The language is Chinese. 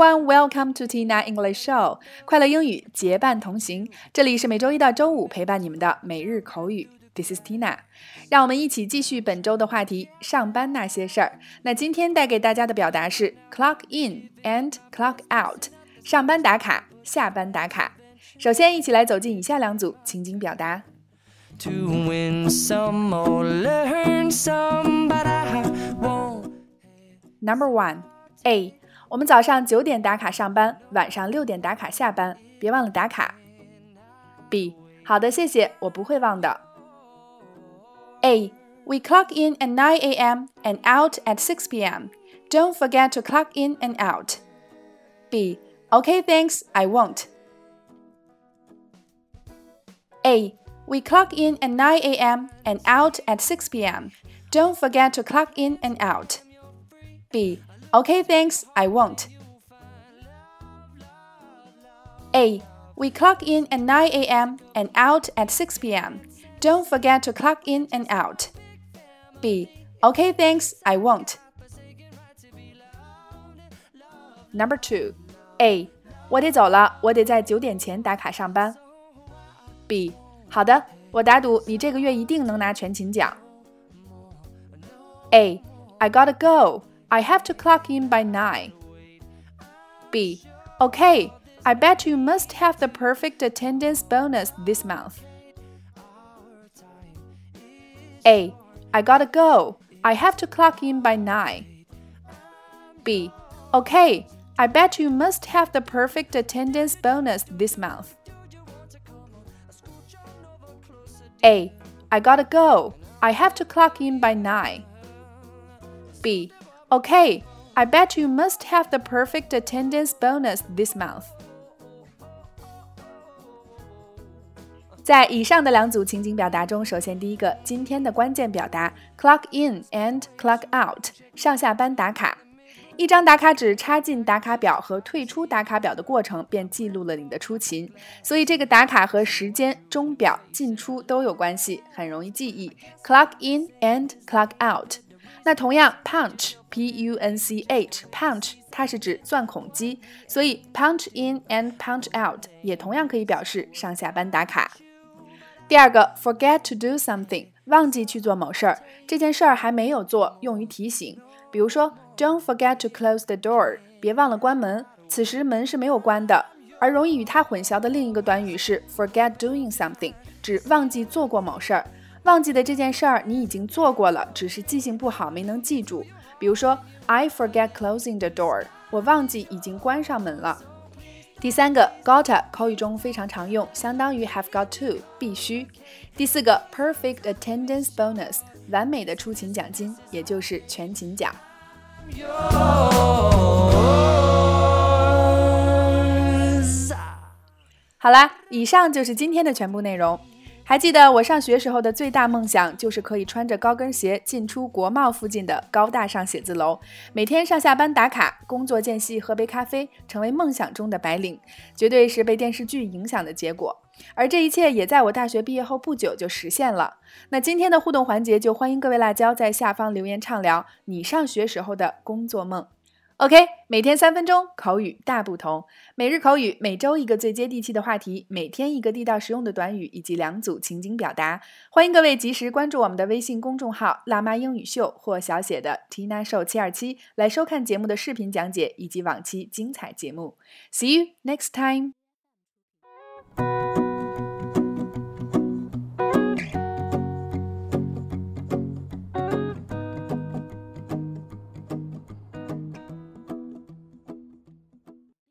everyone, welcome to Tina English Show。快乐英语结伴同行，这里是每周一到周五陪伴你们的每日口语。This is Tina，让我们一起继续本周的话题——上班那些事儿。那今天带给大家的表达是 clock in and clock out，上班打卡，下班打卡。首先，一起来走进以下两组情景表达。To win some or learn some, but I won't. Number one, A. 我们早上九点打卡上班，晚上六点打卡下班，别忘了打卡。B. 好的，谢谢，我不会忘的。A. We clock in at 9 a.m. and out at 6 p.m. Don't forget to clock in and out. B. Okay, thanks, I won't. A. We clock in at 9 a.m. and out at 6 p.m. Don't forget to clock in and out. B. Okay, thanks, I won't. A. We clock in at 9 a.m. and out at 6 p.m. Don't forget to clock in and out. B. Okay, thanks, I won't. Number two. A. 我得走了，我得在九点前打卡上班。B. 好的，我打赌你这个月一定能拿全勤奖。A. I gotta go. I have to clock in by 9. B. Okay, I bet you must have the perfect attendance bonus this month. A. I gotta go. I have to clock in by 9. B. Okay, I bet you must have the perfect attendance bonus this month. A. I gotta go. I have to clock in by 9. B. Okay, I bet you must have the perfect attendance bonus this month. 在以上的两组情景表达中，首先第一个，今天的关键表达 clock in and clock out，上下班打卡。一张打卡纸插进打卡表和退出打卡表的过程，便记录了你的出勤。所以这个打卡和时间、钟表进出都有关系，很容易记忆。clock in and clock out。那同样，punch p u n c h punch 它是指钻孔机，所以 punch in and punch out 也同样可以表示上下班打卡。第二个，forget to do something 忘记去做某事儿，这件事儿还没有做，用于提醒。比如说，don't forget to close the door 别忘了关门，此时门是没有关的。而容易与它混淆的另一个短语是 forget doing something，指忘记做过某事儿。忘记的这件事儿你已经做过了，只是记性不好没能记住。比如说，I forget closing the door，我忘记已经关上门了。第三个，gotta 口语中非常常用，相当于 have got to 必须。第四个，perfect attendance bonus 完美的出勤奖金，也就是全勤奖。好啦，以上就是今天的全部内容。还记得我上学时候的最大梦想就是可以穿着高跟鞋进出国贸附近的高大上写字楼，每天上下班打卡，工作间隙喝杯咖啡，成为梦想中的白领，绝对是被电视剧影响的结果。而这一切也在我大学毕业后不久就实现了。那今天的互动环节就欢迎各位辣椒在下方留言畅聊你上学时候的工作梦。OK，每天三分钟，口语大不同。每日口语，每周一个最接地气的话题，每天一个地道实用的短语，以及两组情景表达。欢迎各位及时关注我们的微信公众号“辣妈英语秀”或小写的 Tina Show 七二七，来收看节目的视频讲解以及往期精彩节目。See you next time.